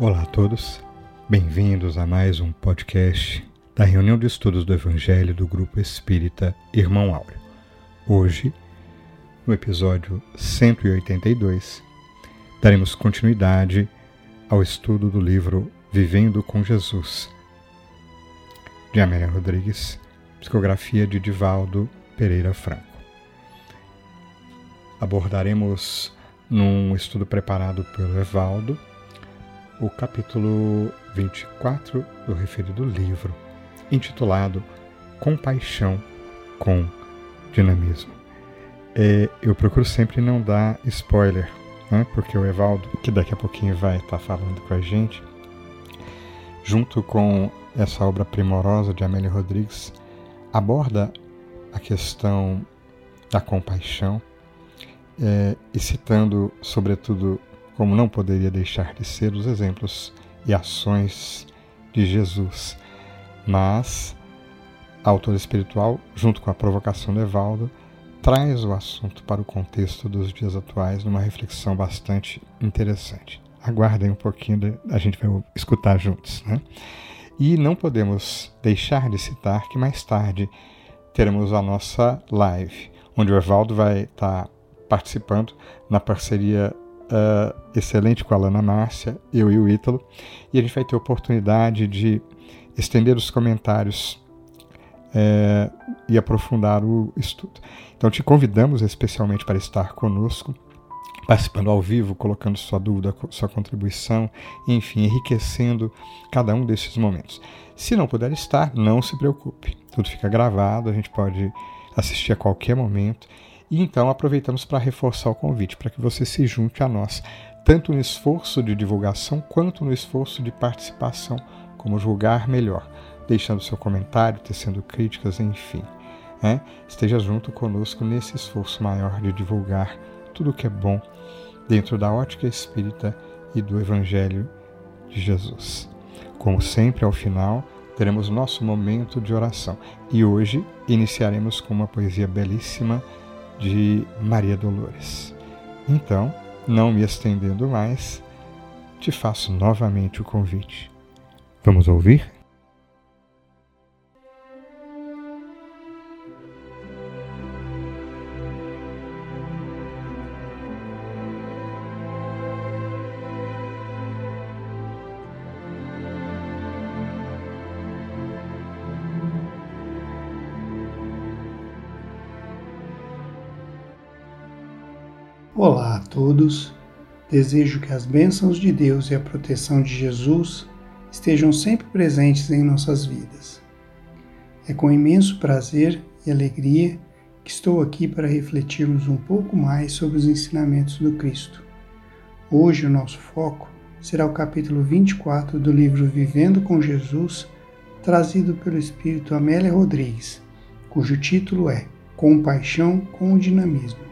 Olá a todos, bem-vindos a mais um podcast da reunião de estudos do Evangelho do Grupo Espírita Irmão Áureo. Hoje, no episódio 182, daremos continuidade ao estudo do livro Vivendo com Jesus, de Amélia Rodrigues, psicografia de Divaldo Pereira Franco. Abordaremos num estudo preparado pelo Evaldo o capítulo 24 do referido livro, intitulado Compaixão com Dinamismo. É, eu procuro sempre não dar spoiler, né, porque o Evaldo, que daqui a pouquinho vai estar falando com a gente, junto com essa obra primorosa de Amélia Rodrigues, aborda a questão da compaixão é, e citando, sobretudo, como não poderia deixar de ser os exemplos e ações de Jesus. Mas a autora espiritual, junto com a provocação de Evaldo, traz o assunto para o contexto dos dias atuais numa reflexão bastante interessante. Aguardem um pouquinho, a gente vai escutar juntos. Né? E não podemos deixar de citar que mais tarde teremos a nossa live, onde o Evaldo vai estar participando na parceria uh, excelente com a Lana Márcia, eu e o Ítalo, e a gente vai ter oportunidade de estender os comentários uh, e aprofundar o estudo. Então te convidamos especialmente para estar conosco, participando ao vivo, colocando sua dúvida, sua contribuição, enfim, enriquecendo cada um desses momentos. Se não puder estar, não se preocupe, tudo fica gravado, a gente pode assistir a qualquer momento e então aproveitamos para reforçar o convite para que você se junte a nós, tanto no esforço de divulgação quanto no esforço de participação, como julgar melhor, deixando seu comentário, tecendo críticas, enfim. Né? Esteja junto conosco nesse esforço maior de divulgar tudo o que é bom dentro da ótica espírita e do Evangelho de Jesus. Como sempre, ao final, teremos nosso momento de oração. E hoje iniciaremos com uma poesia belíssima de Maria Dolores. Então, não me estendendo mais, te faço novamente o convite. Vamos ouvir? Todos. Desejo que as bênçãos de Deus e a proteção de Jesus estejam sempre presentes em nossas vidas. É com imenso prazer e alegria que estou aqui para refletirmos um pouco mais sobre os ensinamentos do Cristo. Hoje o nosso foco será o capítulo 24 do livro Vivendo com Jesus, trazido pelo Espírito Amélia Rodrigues, cujo título é Compaixão com o Dinamismo.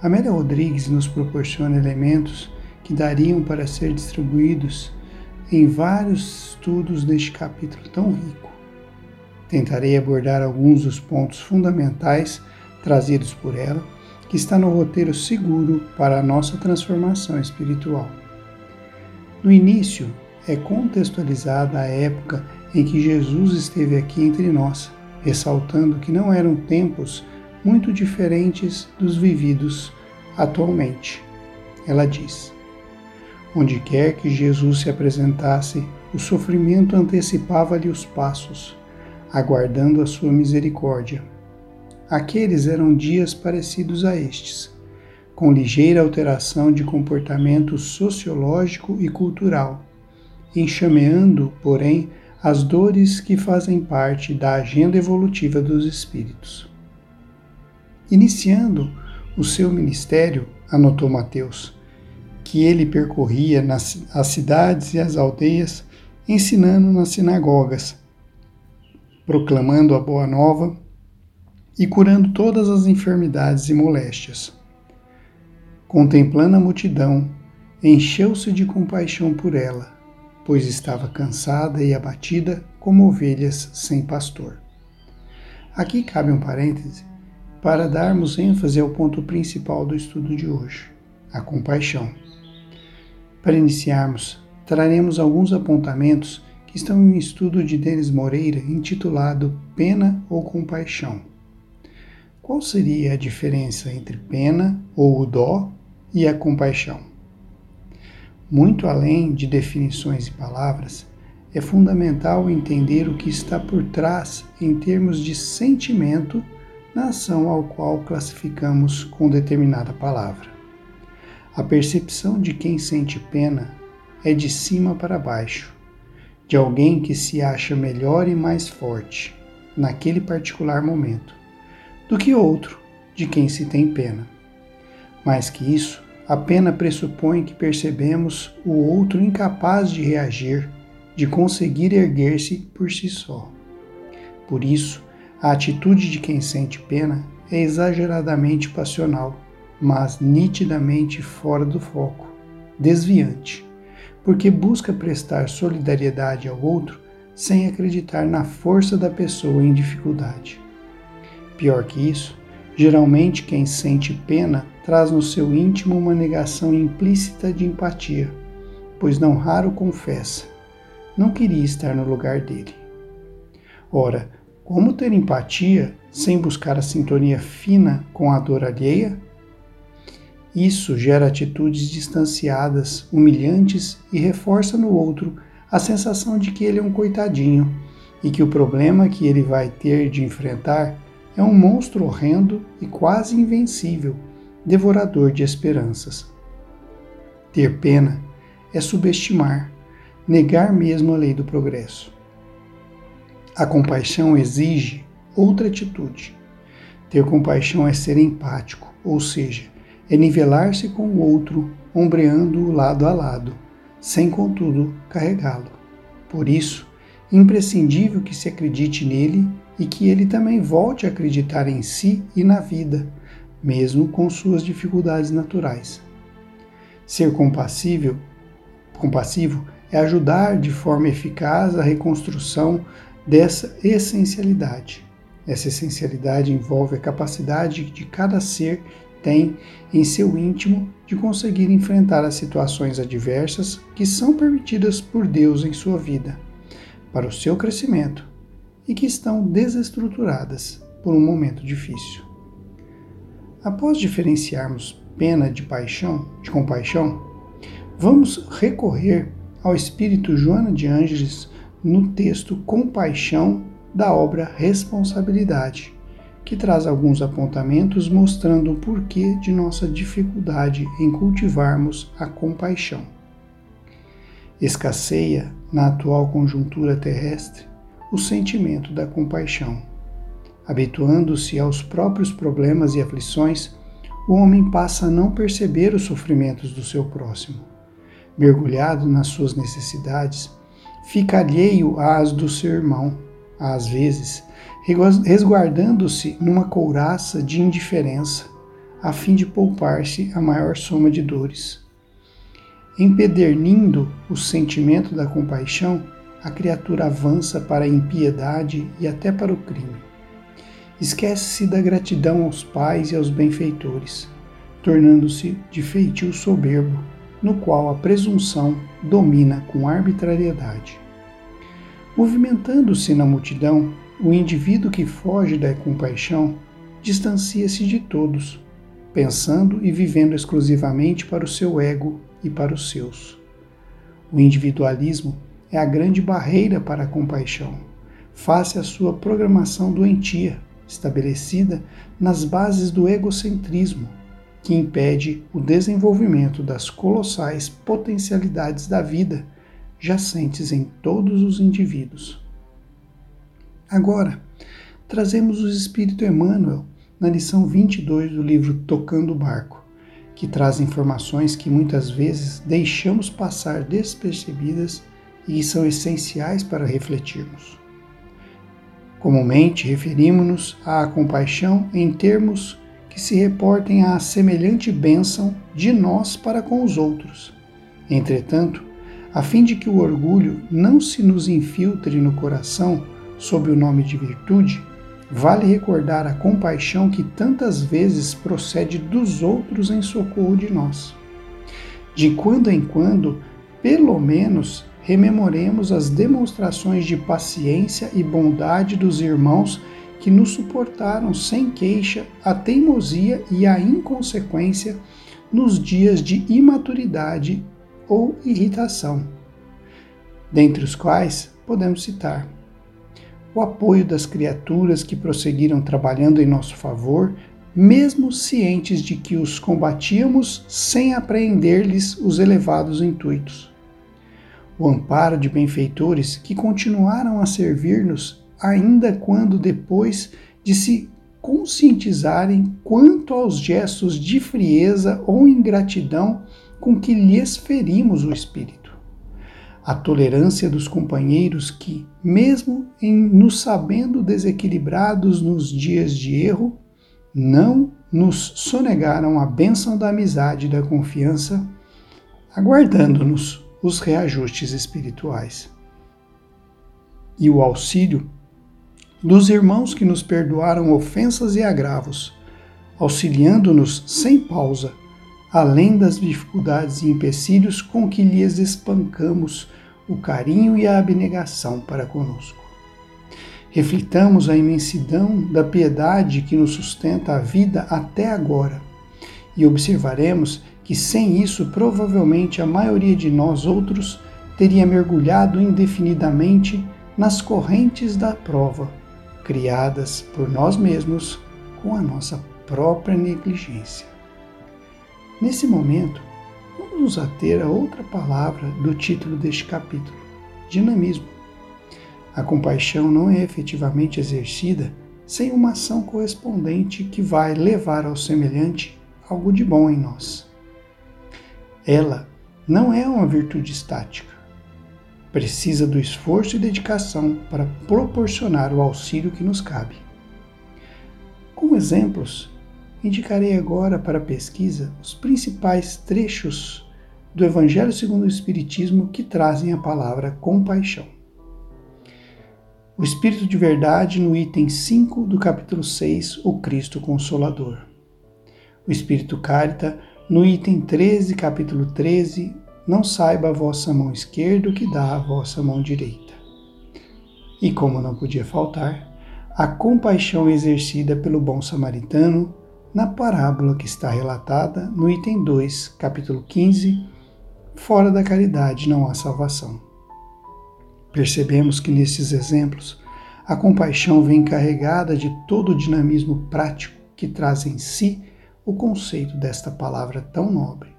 Amélia Rodrigues nos proporciona elementos que dariam para ser distribuídos em vários estudos deste capítulo tão rico. Tentarei abordar alguns dos pontos fundamentais trazidos por ela, que está no roteiro seguro para a nossa transformação espiritual. No início, é contextualizada a época em que Jesus esteve aqui entre nós, ressaltando que não eram tempos muito diferentes dos vividos atualmente. Ela diz: Onde quer que Jesus se apresentasse, o sofrimento antecipava-lhe os passos, aguardando a sua misericórdia. Aqueles eram dias parecidos a estes, com ligeira alteração de comportamento sociológico e cultural, enxameando, porém, as dores que fazem parte da agenda evolutiva dos espíritos. Iniciando o seu ministério, anotou Mateus, que ele percorria nas, as cidades e as aldeias, ensinando nas sinagogas, proclamando a boa nova e curando todas as enfermidades e moléstias. Contemplando a multidão, encheu-se de compaixão por ela, pois estava cansada e abatida como ovelhas sem pastor. Aqui cabe um parêntese para darmos ênfase ao ponto principal do estudo de hoje, a compaixão. Para iniciarmos, traremos alguns apontamentos que estão em um estudo de Denis Moreira intitulado Pena ou Compaixão. Qual seria a diferença entre pena ou o dó e a compaixão? Muito além de definições e palavras, é fundamental entender o que está por trás em termos de sentimento na ação ao qual classificamos com determinada palavra. A percepção de quem sente pena é de cima para baixo, de alguém que se acha melhor e mais forte naquele particular momento, do que outro de quem se tem pena. Mais que isso, a pena pressupõe que percebemos o outro incapaz de reagir de conseguir erguer-se por si só. Por isso, a atitude de quem sente pena é exageradamente passional, mas nitidamente fora do foco, desviante, porque busca prestar solidariedade ao outro sem acreditar na força da pessoa em dificuldade. Pior que isso, geralmente quem sente pena traz no seu íntimo uma negação implícita de empatia, pois não raro confessa não queria estar no lugar dele. Ora, como ter empatia sem buscar a sintonia fina com a dor alheia? Isso gera atitudes distanciadas, humilhantes e reforça no outro a sensação de que ele é um coitadinho e que o problema que ele vai ter de enfrentar é um monstro horrendo e quase invencível, devorador de esperanças. Ter pena é subestimar, negar mesmo a lei do progresso. A compaixão exige outra atitude. Ter compaixão é ser empático, ou seja, é nivelar-se com o outro, ombreando-o lado a lado, sem contudo carregá-lo. Por isso, imprescindível que se acredite nele e que ele também volte a acreditar em si e na vida, mesmo com suas dificuldades naturais. Ser compassível, compassivo é ajudar de forma eficaz a reconstrução dessa essencialidade. Essa essencialidade envolve a capacidade de cada ser tem em seu íntimo de conseguir enfrentar as situações adversas que são permitidas por Deus em sua vida, para o seu crescimento, e que estão desestruturadas por um momento difícil. Após diferenciarmos pena de paixão, de compaixão, vamos recorrer ao espírito Joana de Ângeles no texto Compaixão da obra Responsabilidade, que traz alguns apontamentos mostrando o porquê de nossa dificuldade em cultivarmos a compaixão. Escasseia, na atual conjuntura terrestre, o sentimento da compaixão. Habituando-se aos próprios problemas e aflições, o homem passa a não perceber os sofrimentos do seu próximo mergulhado nas suas necessidades, fica alheio às do seu irmão, às vezes, resguardando-se numa couraça de indiferença, a fim de poupar-se a maior soma de dores. Empedernindo o sentimento da compaixão, a criatura avança para a impiedade e até para o crime. Esquece-se da gratidão aos pais e aos benfeitores, tornando-se de feitio soberbo no qual a presunção domina com arbitrariedade. Movimentando-se na multidão, o indivíduo que foge da compaixão distancia-se de todos, pensando e vivendo exclusivamente para o seu ego e para os seus. O individualismo é a grande barreira para a compaixão, face à sua programação doentia, estabelecida nas bases do egocentrismo, que impede o desenvolvimento das colossais potencialidades da vida jacentes em todos os indivíduos. Agora, trazemos o Espírito Emmanuel na lição 22 do livro Tocando o Barco, que traz informações que muitas vezes deixamos passar despercebidas e são essenciais para refletirmos. Comumente referimos-nos à compaixão em termos que se reportem à semelhante bênção de nós para com os outros. Entretanto, a fim de que o orgulho não se nos infiltre no coração sob o nome de virtude, vale recordar a compaixão que tantas vezes procede dos outros em socorro de nós. De quando em quando, pelo menos rememoremos as demonstrações de paciência e bondade dos irmãos que nos suportaram sem queixa a teimosia e a inconsequência nos dias de imaturidade ou irritação, dentre os quais podemos citar o apoio das criaturas que prosseguiram trabalhando em nosso favor, mesmo cientes de que os combatíamos sem apreender-lhes os elevados intuitos. O amparo de benfeitores que continuaram a servir-nos ainda quando depois de se conscientizarem quanto aos gestos de frieza ou ingratidão com que lhes ferimos o espírito. A tolerância dos companheiros que, mesmo em nos sabendo desequilibrados nos dias de erro, não nos sonegaram a bênção da amizade e da confiança, aguardando-nos os reajustes espirituais. E o auxílio dos irmãos que nos perdoaram ofensas e agravos, auxiliando-nos sem pausa, além das dificuldades e empecilhos com que lhes espancamos o carinho e a abnegação para conosco. Reflitamos a imensidão da piedade que nos sustenta a vida até agora e observaremos que sem isso provavelmente a maioria de nós outros teria mergulhado indefinidamente nas correntes da prova criadas por nós mesmos com a nossa própria negligência. Nesse momento, vamos nos ater a outra palavra do título deste capítulo: dinamismo. A compaixão não é efetivamente exercida sem uma ação correspondente que vai levar ao semelhante algo de bom em nós. Ela não é uma virtude estática, precisa do esforço e dedicação para proporcionar o auxílio que nos cabe. Como exemplos, indicarei agora para pesquisa os principais trechos do Evangelho segundo o Espiritismo que trazem a palavra compaixão. O Espírito de Verdade no item 5 do capítulo 6, o Cristo Consolador. O Espírito Carita no item 13, capítulo 13, não saiba a vossa mão esquerda o que dá a vossa mão direita. E como não podia faltar, a compaixão exercida pelo bom samaritano na parábola que está relatada no item 2, capítulo 15, fora da caridade não há salvação. Percebemos que nesses exemplos a compaixão vem carregada de todo o dinamismo prático que traz em si o conceito desta palavra tão nobre.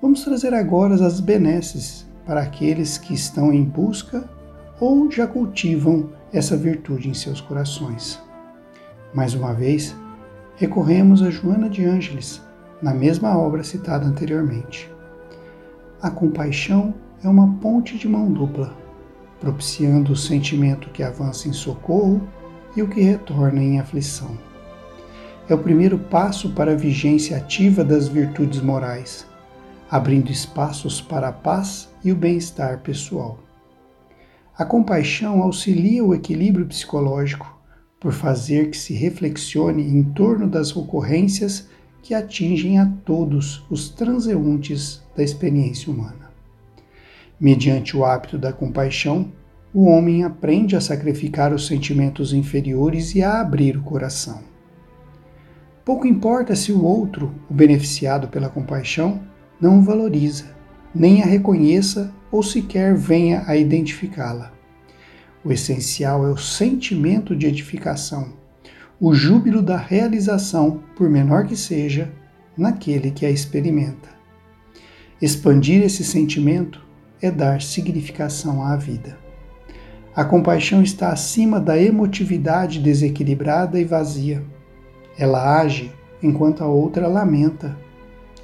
Vamos trazer agora as benesses para aqueles que estão em busca ou já cultivam essa virtude em seus corações. Mais uma vez, recorremos a Joana de Ângeles, na mesma obra citada anteriormente. A compaixão é uma ponte de mão dupla, propiciando o sentimento que avança em socorro e o que retorna em aflição. É o primeiro passo para a vigência ativa das virtudes morais abrindo espaços para a paz e o bem-estar pessoal. A compaixão auxilia o equilíbrio psicológico por fazer que se reflexione em torno das ocorrências que atingem a todos os transeuntes da experiência humana. Mediante o hábito da compaixão, o homem aprende a sacrificar os sentimentos inferiores e a abrir o coração. Pouco importa se o outro, o beneficiado pela compaixão, não valoriza, nem a reconheça ou sequer venha a identificá-la. O essencial é o sentimento de edificação, o júbilo da realização, por menor que seja, naquele que a experimenta. Expandir esse sentimento é dar significação à vida. A compaixão está acima da emotividade desequilibrada e vazia. Ela age enquanto a outra lamenta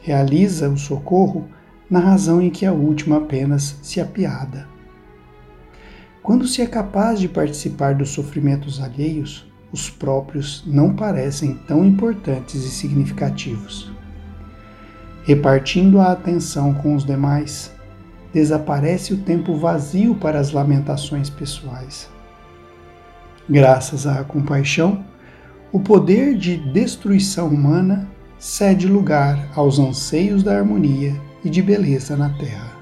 realiza o socorro na razão em que a última apenas se apiada. Quando se é capaz de participar dos sofrimentos alheios, os próprios não parecem tão importantes e significativos. Repartindo a atenção com os demais, desaparece o tempo vazio para as lamentações pessoais. Graças à compaixão, o poder de destruição humana cede lugar aos anseios da harmonia e de beleza na terra.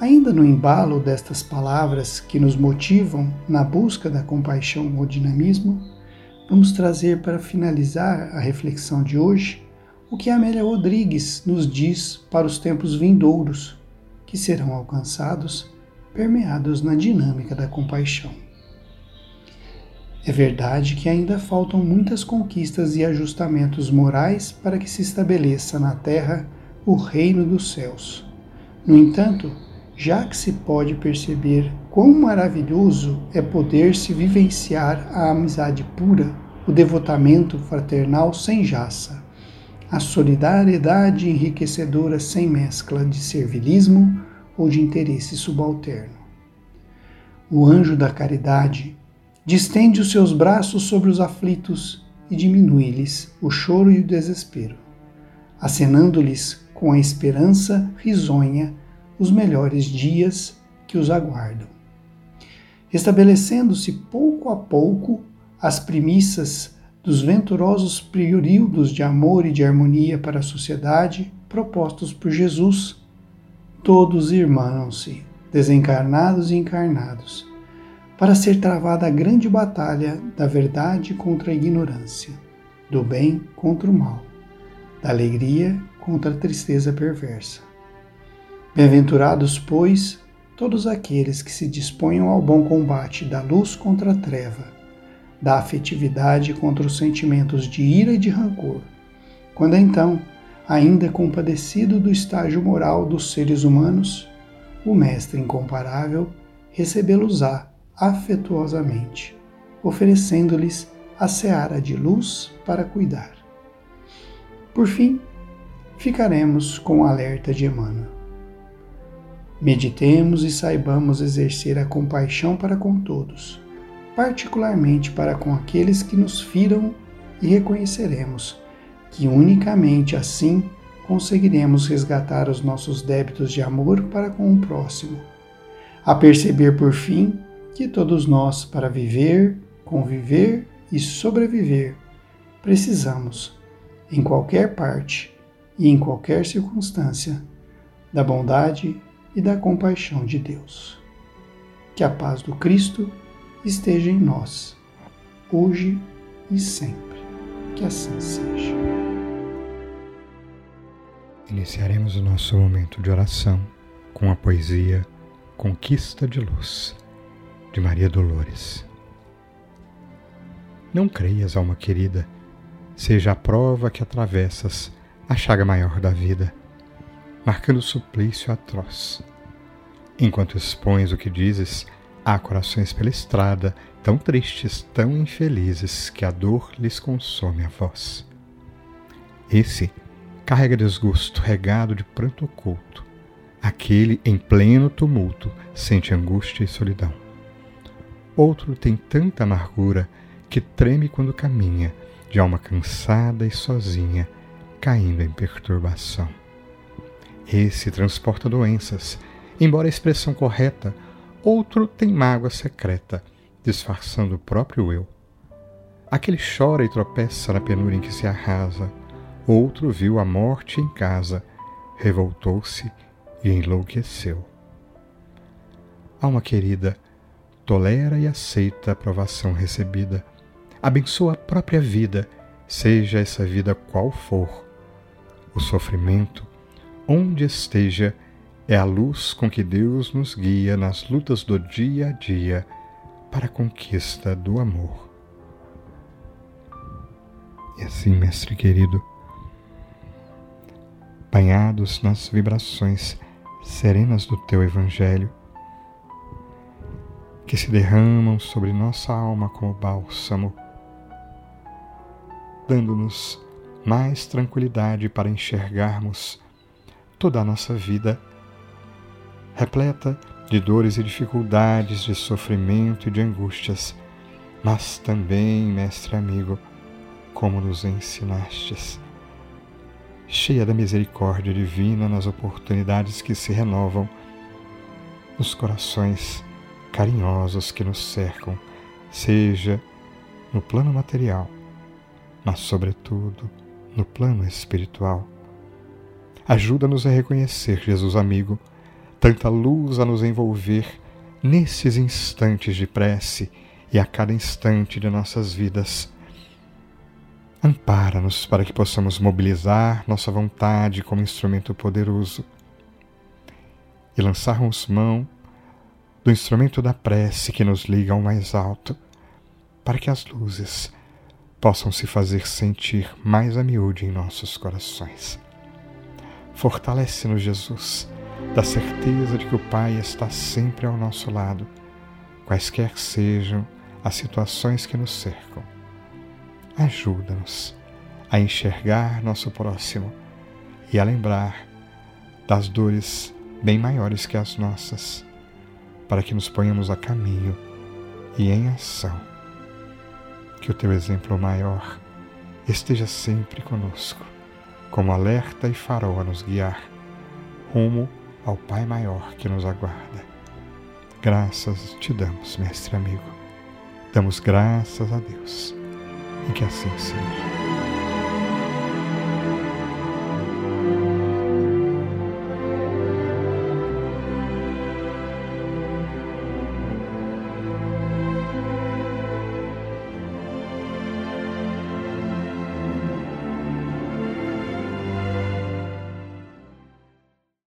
Ainda no embalo destas palavras que nos motivam na busca da compaixão ou dinamismo, vamos trazer para finalizar a reflexão de hoje o que Amélia Rodrigues nos diz para os tempos vindouros, que serão alcançados permeados na dinâmica da compaixão. É verdade que ainda faltam muitas conquistas e ajustamentos morais para que se estabeleça na terra o reino dos céus. No entanto, já que se pode perceber quão maravilhoso é poder-se vivenciar a amizade pura, o devotamento fraternal sem jaça, a solidariedade enriquecedora sem mescla de servilismo ou de interesse subalterno. O anjo da caridade distende os seus braços sobre os aflitos e diminui-lhes o choro e o desespero, acenando-lhes com a esperança risonha os melhores dias que os aguardam. Estabelecendo-se pouco a pouco as premissas dos venturosos períodos de amor e de harmonia para a sociedade propostos por Jesus, todos irmanam-se, desencarnados e encarnados, para ser travada a grande batalha da verdade contra a ignorância, do bem contra o mal, da alegria contra a tristeza perversa. Bem-aventurados, pois, todos aqueles que se disponham ao bom combate da luz contra a treva, da afetividade contra os sentimentos de ira e de rancor, quando então, ainda compadecido do estágio moral dos seres humanos, o Mestre incomparável recebê-los-á afetuosamente, oferecendo-lhes a seara de luz para cuidar. Por fim, ficaremos com o alerta de Emmanuel Meditemos e saibamos exercer a compaixão para com todos, particularmente para com aqueles que nos firam, e reconheceremos que unicamente assim conseguiremos resgatar os nossos débitos de amor para com o próximo. A perceber, por fim, que todos nós, para viver, conviver e sobreviver, precisamos, em qualquer parte e em qualquer circunstância, da bondade e da compaixão de Deus. Que a paz do Cristo esteja em nós, hoje e sempre. Que assim seja. Iniciaremos o nosso momento de oração com a poesia Conquista de Luz, de Maria Dolores. Não creias, alma querida, seja a prova que atravessas a chaga maior da vida marcando suplício atroz. Enquanto expões o que dizes, há corações pela estrada, tão tristes, tão infelizes, que a dor lhes consome a voz. Esse carrega desgosto regado de pranto oculto. Aquele, em pleno tumulto, sente angústia e solidão. Outro tem tanta amargura que treme quando caminha, de alma cansada e sozinha, caindo em perturbação. Esse transporta doenças, embora a expressão correta, outro tem mágoa secreta, disfarçando o próprio eu. Aquele chora e tropeça na penura em que se arrasa, outro viu a morte em casa, revoltou-se e enlouqueceu. Alma querida, tolera e aceita a provação recebida, abençoa a própria vida, seja essa vida qual for. O sofrimento onde esteja, é a luz com que Deus nos guia nas lutas do dia a dia para a conquista do amor. E assim, mestre querido, banhados nas vibrações serenas do teu Evangelho, que se derramam sobre nossa alma como bálsamo, dando-nos mais tranquilidade para enxergarmos toda a nossa vida, repleta de dores e dificuldades, de sofrimento e de angústias, mas também, mestre amigo, como nos ensinastes, cheia da misericórdia divina nas oportunidades que se renovam, nos corações carinhosos que nos cercam, seja no plano material, mas, sobretudo, no plano espiritual Ajuda-nos a reconhecer, Jesus amigo, tanta luz a nos envolver nesses instantes de prece e a cada instante de nossas vidas. Ampara-nos para que possamos mobilizar nossa vontade como instrumento poderoso e lançarmos mão do instrumento da prece que nos liga ao mais alto, para que as luzes possam se fazer sentir mais a miúde em nossos corações. Fortalece-nos, Jesus, da certeza de que o Pai está sempre ao nosso lado, quaisquer sejam as situações que nos cercam. Ajuda-nos a enxergar nosso próximo e a lembrar das dores bem maiores que as nossas, para que nos ponhamos a caminho e em ação. Que o teu exemplo maior esteja sempre conosco, como alerta e farol a nos guiar rumo ao Pai maior que nos aguarda. Graças te damos, mestre amigo. Damos graças a Deus. E que assim seja.